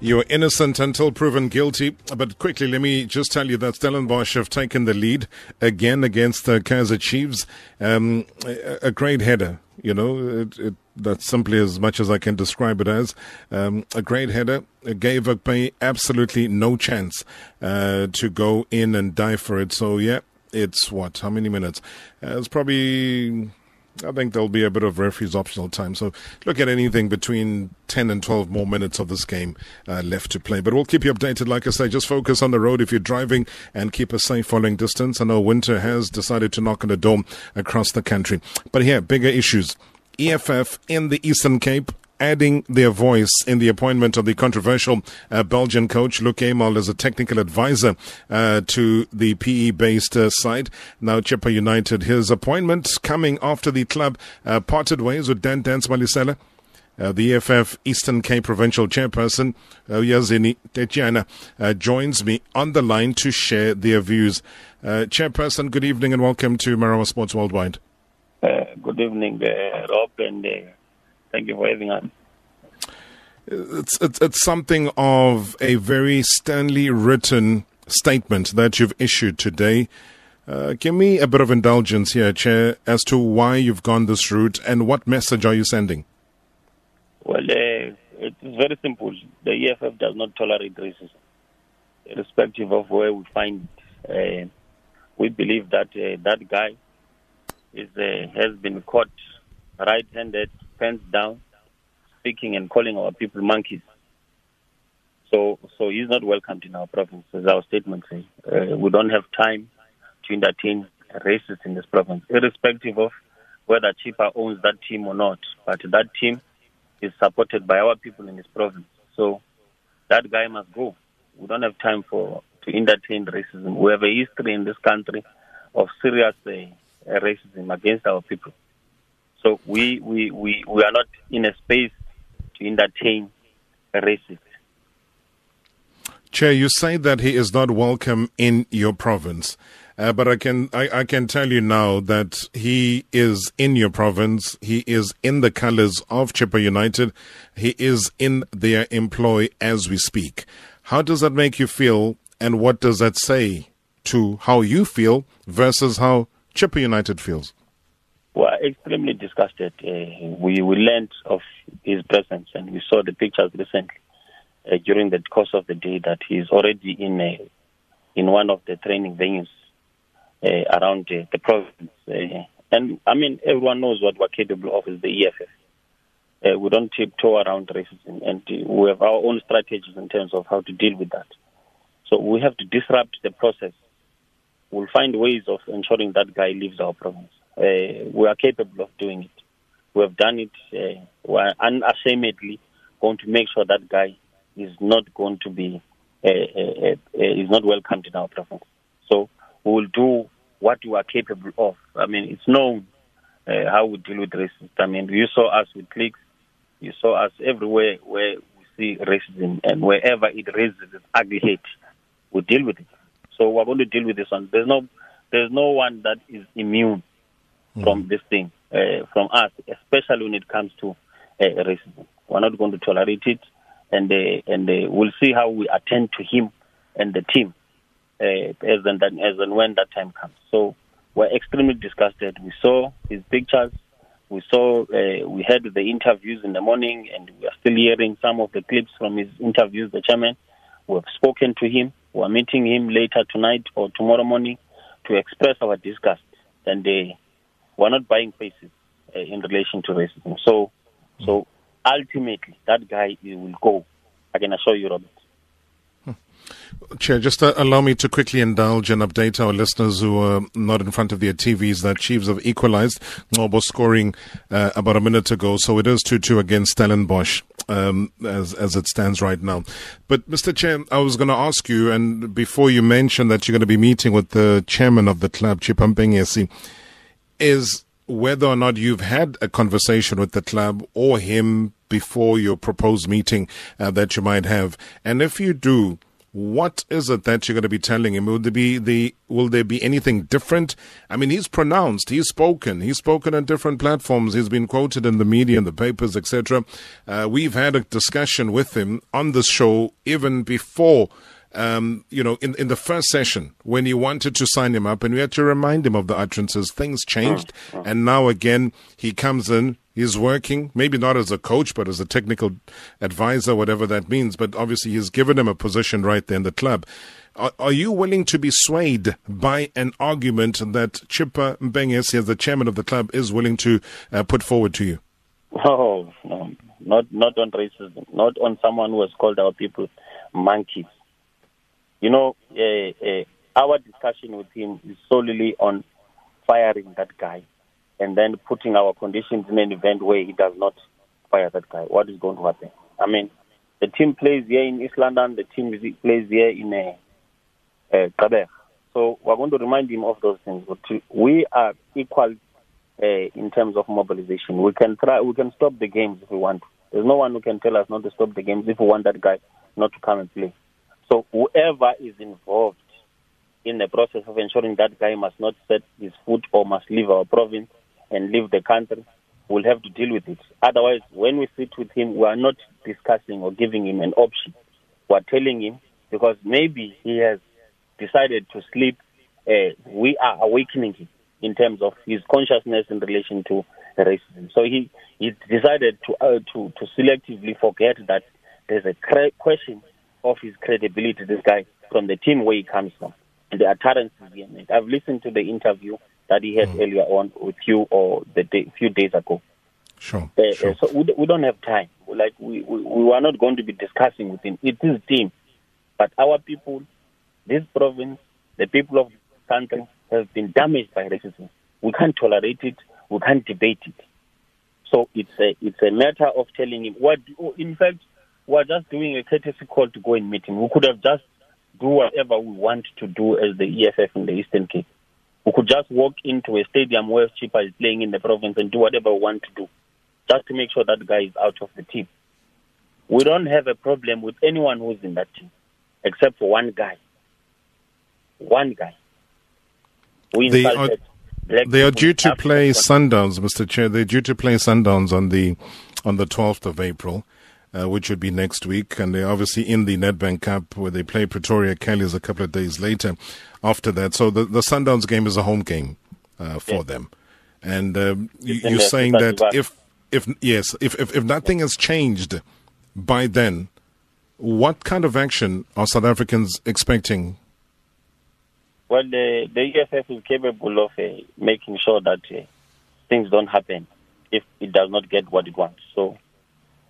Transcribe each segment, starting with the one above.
You're innocent until proven guilty. But quickly, let me just tell you that Stellenbosch have taken the lead again against the Kaizer Chiefs. Um, a, great header, you know, it, it, that's simply as much as I can describe it as. Um, a great header gave Akpeyi absolutely no chance uh, to go in and die for it. So, yeah, it's what? How many minutes? Uh, it's probably I think there'll be a bit of referee's optional time. So look at anything between 10 and 12 more minutes of this game uh, left to play. But we'll keep you updated. Like I say, just focus on the road if you're driving and keep a safe following distance. I know winter has decided to knock on the door across the country. But here, bigger issues. EFF in the Eastern Cape adding their voice in the appointment of the controversial uh, Belgian coach Luc Eymael as a technical advisor uh, to the PE based uh, side. Now, Chippa United, his appointment coming after the club uh, parted ways with Dan Dance Malesela. Uh, the EFF Eastern Cape Provincial Chairperson, uh, Yazini Tetyana, uh, joins me on the line to share their views. Uh, Chairperson, good evening and welcome to Marawa Sports Worldwide. good evening, Rob, and Thank you for having us. It's, it's, it's something of a very sternly written statement that you've issued today. Uh, give me a bit of indulgence here, Chair, as to why you've gone this route and what message are you sending? Well, uh, it's very simple. The EFF does not tolerate racism, irrespective of where we find it. Uh, we believe that uh, that guy is uh, has been caught right-handed pants down, speaking and calling our people monkeys. So, so he's not welcomed in our province, as our statement says. Uh, we don't have time to entertain racists in this province, irrespective of whether Chippa owns that team or not. But that team is supported by our people in this province. So that guy must go. We don't have time for to entertain racism. We have a history in this country of serious uh, racism against our people. So we, we, we, we are not in a space to entertain racism. Chair, you say that he is not welcome in your province. Uh, but I can I, I, can tell you now that he is in your province. He is in the colours of Chippa United. He is in their employ as we speak. How does that make you feel, and what does that say to how you feel versus how Chippa United feels? Were extremely disgusted. Uh, we, we learned of his presence and we saw the pictures recently uh, during the course of the day that he is already in a, in one of the training venues uh, around uh, the province. Uh, and I mean, everyone knows what we're capable of is the EFF. Uh, we don't tiptoe around racism, and we have our own strategies in terms of how to deal with that. So we have to disrupt the process. We'll find ways of ensuring that guy leaves our province uh, we are capable of doing it. We have done it. Uh, we are unashamedly going to make sure that guy is not going to be uh, uh, uh, is not welcomed in our province. So we will do what we are capable of. I mean, it's known how we deal with racism. I mean, you saw us with Clicks. You saw us everywhere where we see racism, and wherever it raises its ugly head, we deal with it. So we're going to deal with this one. There's no, there's no one that is immune from this thing, uh, from us, especially when it comes to uh, racism. We're not going to tolerate it, and uh, and uh, we'll see how we attend to him and the team uh, as and as and when that time comes. So we're extremely disgusted. We saw his pictures. We saw, we had the interviews in the morning, and we are still hearing some of the clips from his interviews. The chairman, we have spoken to him. We are meeting him later tonight or tomorrow morning to express our disgust. And we're not buying faces uh, in relation to racism. So, so ultimately, that guy will go. I can assure you, Robert. Chair, just uh, allow me to quickly indulge and update our listeners who are not in front of their TVs that Chiefs have equalized. Ngcobo scoring uh, about a minute ago, so it is 2 2 against Stellenbosch um, as, as it stands right now. But, Mr. Chair, I was going to ask you, and before you mentioned that you're going to be meeting with the chairman of the club, Chippa Mpengesi, is whether or not you've had a conversation with the club or him before your proposed meeting uh, that you might have. And if you do, What is it that you're going to be telling him? Will there be the will there be anything different? I mean, he's pronounced, he's spoken, he's spoken on different platforms, he's been quoted in the media, in the papers, etc. Uh, we've had a discussion with him on the show even before um, you know, in, in the first session when you wanted to sign him up and we had to remind him of the utterances, things changed. And now again, he comes in, he's working, maybe not as a coach, but as a technical advisor, whatever that means. But obviously, he's given him a position right there in the club. Are, are you willing to be swayed by an argument that Chippa Mpengesi, as the chairman of the club, is willing to uh, put forward to you? Oh, no, not not on racism, not on someone who has called our people monkeys. You know, uh, uh, our discussion with him is solely on firing that guy and then putting our conditions in an event where he does not fire that guy. What is going to happen? I mean, the team plays here in East London, the team plays here in uh, uh, So we're going to remind him of those things. We are equal uh, in terms of mobilization. We can try, we can stop the games if we want. There's no one who can tell us not to stop the games if we want that guy not to come and play. So whoever is involved in the process of ensuring that guy must not set his foot or must leave our province and leave the country will have to deal with it. Otherwise, when we sit with him, we are not discussing or giving him an option. We are telling him because maybe he has decided to sleep. Uh, we are awakening him in terms of his consciousness in relation to racism. So he, he decided to, uh, to to selectively forget that there's a question of his credibility, this guy, from the team where he comes from. And the utterances he made. I've listened to the interview that he had mm. earlier on with you or the day, few days ago. Sure. Uh, sure. Uh, so we, we don't have time. Like we, we, we are not going to be discussing with him. It is team, but our people, this province, the people of the country have been damaged by racism. We can't tolerate it. We can't debate it. So it's a it's a matter of telling him what. In fact, we're just doing a courtesy call to go and meet him. We could have just do whatever we want to do as the EFF in the Eastern Cape. We could just walk into a stadium where Chippa is playing in the province and do whatever we want to do, just to make sure that guy is out of the team. We don't have a problem with anyone who's in that team, except for one guy. One guy. We they are, they are due to play Sundowns, Mr. Chair. They're due to play Sundowns on the on the 12th of April uh, which would be next week. And they're obviously in the Nedbank Cup where they play Pretoria Callies a couple of days later after that. So the, the Sundowns game is a home game uh, for yeah. them. And um, you, are saying that if, if, yes, if, if, if nothing has changed by then, what kind of action are South Africans expecting? Well, the, the EFF is capable of uh, making sure that uh, things don't happen if it does not get what it wants. So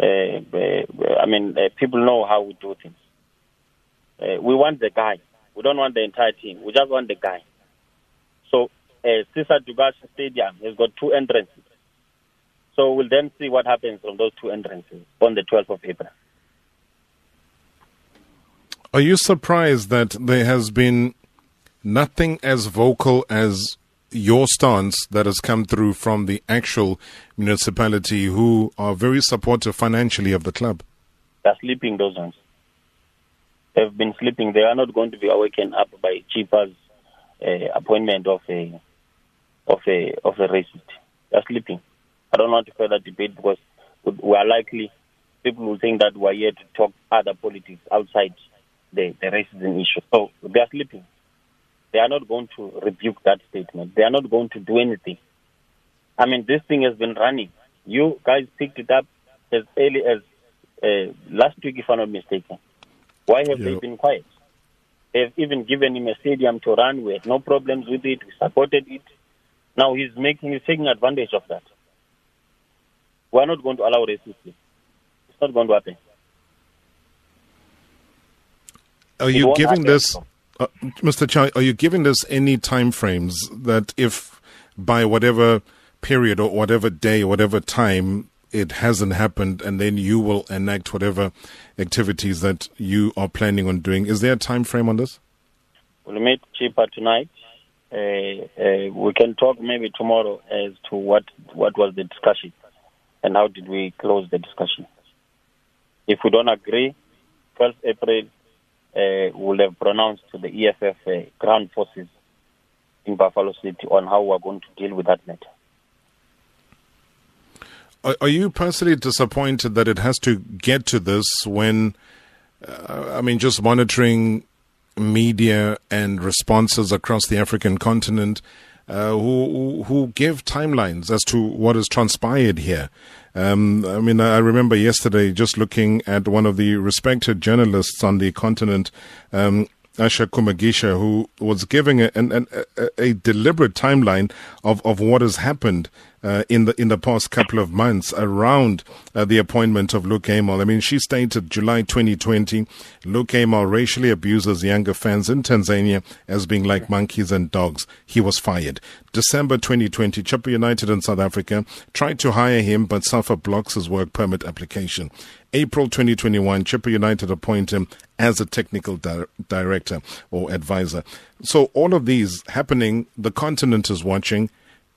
I mean, uh, people know how we do things. we want the guy. We don't want the entire team. We just want the guy. So, uh, Sisa Dukashe Stadium has got two entrances. So we'll then see what happens from those two entrances on the 12th of April. Are you surprised that there has been nothing as vocal as your stance that has come through from the actual municipality who are very supportive financially of the club? They're sleeping, those ones. They've been sleeping. They are not going to be awakened up by Chippa's uh, appointment of a of a of a racist. They're sleeping. I don't want to further debate because we are likely people will think that we are here to talk other politics outside the, the racism issue. So they are sleeping. They are not going to rebuke that statement. They are not going to do anything. I mean, this thing has been running. You guys picked it up as early as uh, last week, if I'm not mistaken. Why have they been quiet? They've even given him a stadium to run. We had no problems with it. We supported it. Now he's making, he's taking advantage of that. We're not going to allow racism. It's not going to happen. Are you giving this? Uh, Mr. Chai, are you giving us any time frames that if by whatever period or whatever day, or whatever time it hasn't happened, and then you will enact whatever activities that you are planning on doing? Is there a time frame on this? We'll meet Chippa tonight. Uh, uh, we can talk maybe tomorrow as to what what was the discussion and how did we close the discussion. If we don't agree, 12th April will have pronounced to the EFF uh, ground forces in Buffalo City on how we're going to deal with that matter. Are, are you personally disappointed that it has to get to this when, uh, I mean, just monitoring media and responses across the African continent? Uh, who who give timelines as to what has transpired here. Um, I mean, I remember yesterday just looking at one of the respected journalists on the continent, um, Asha Kumagisha, who was giving a, a, a, deliberate timeline of, of what has happened uh, in the in the past couple of months around uh, the appointment of Luc Eymael. I mean, she stated July 2020, Luc Eymael racially abuses younger fans in Tanzania as being like monkeys and dogs. He was fired. December 2020, Chippa United in South Africa tried to hire him, but SAFA blocks his work permit application. April 2021, Chippa United appoint him as a technical di- director or advisor. So all of these happening, the continent is watching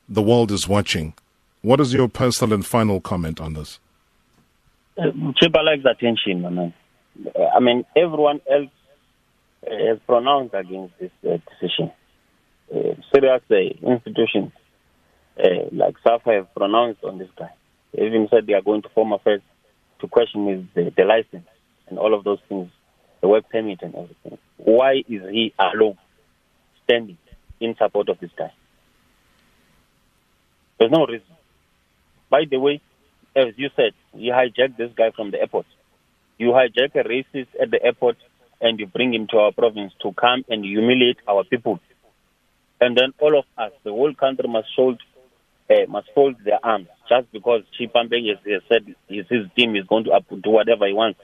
the world is watching. What is your personal and final comment on this? Uh, Chippa likes attention, man. Uh, I mean, everyone else uh, has pronounced against this uh, decision. Uh, serious uh, institutions like SAFA have pronounced on this guy. They even said they are going to form a affairs to question his the license and all of those things, the work permit and everything. Why is he alone standing in support of this guy? There's no reason. By the way, as you said, you hijack this guy from the airport. You hijack a racist at the airport and you bring him to our province to come and humiliate our people. And then all of us, the whole country must fold, uh, must fold their arms just because Chipambe has, has said his, his team is going to do whatever he wants.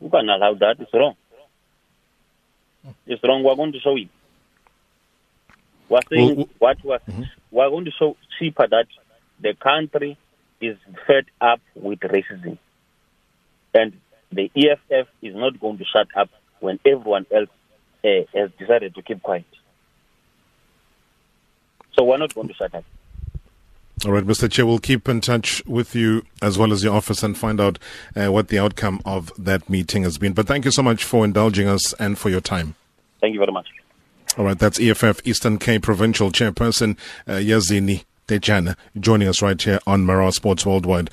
You can't allow that. It's wrong. It's wrong. We're going to show him. We're saying well, what we're, mm-hmm. We're going to show Chippa that the country is fed up with racism. And the EFF is not going to shut up when everyone else uh, has decided to keep quiet. So we're not going to shut up. All right, Mr. Chair, we'll keep in touch with you as well as your office and find out uh, what the outcome of that meeting has been. But thank you so much for indulging us and for your time. Thank you very much. All right, that's EFF Eastern Cape Provincial Chairperson uh, Yazini Tetyana joining us right here on Marawa Sports Worldwide.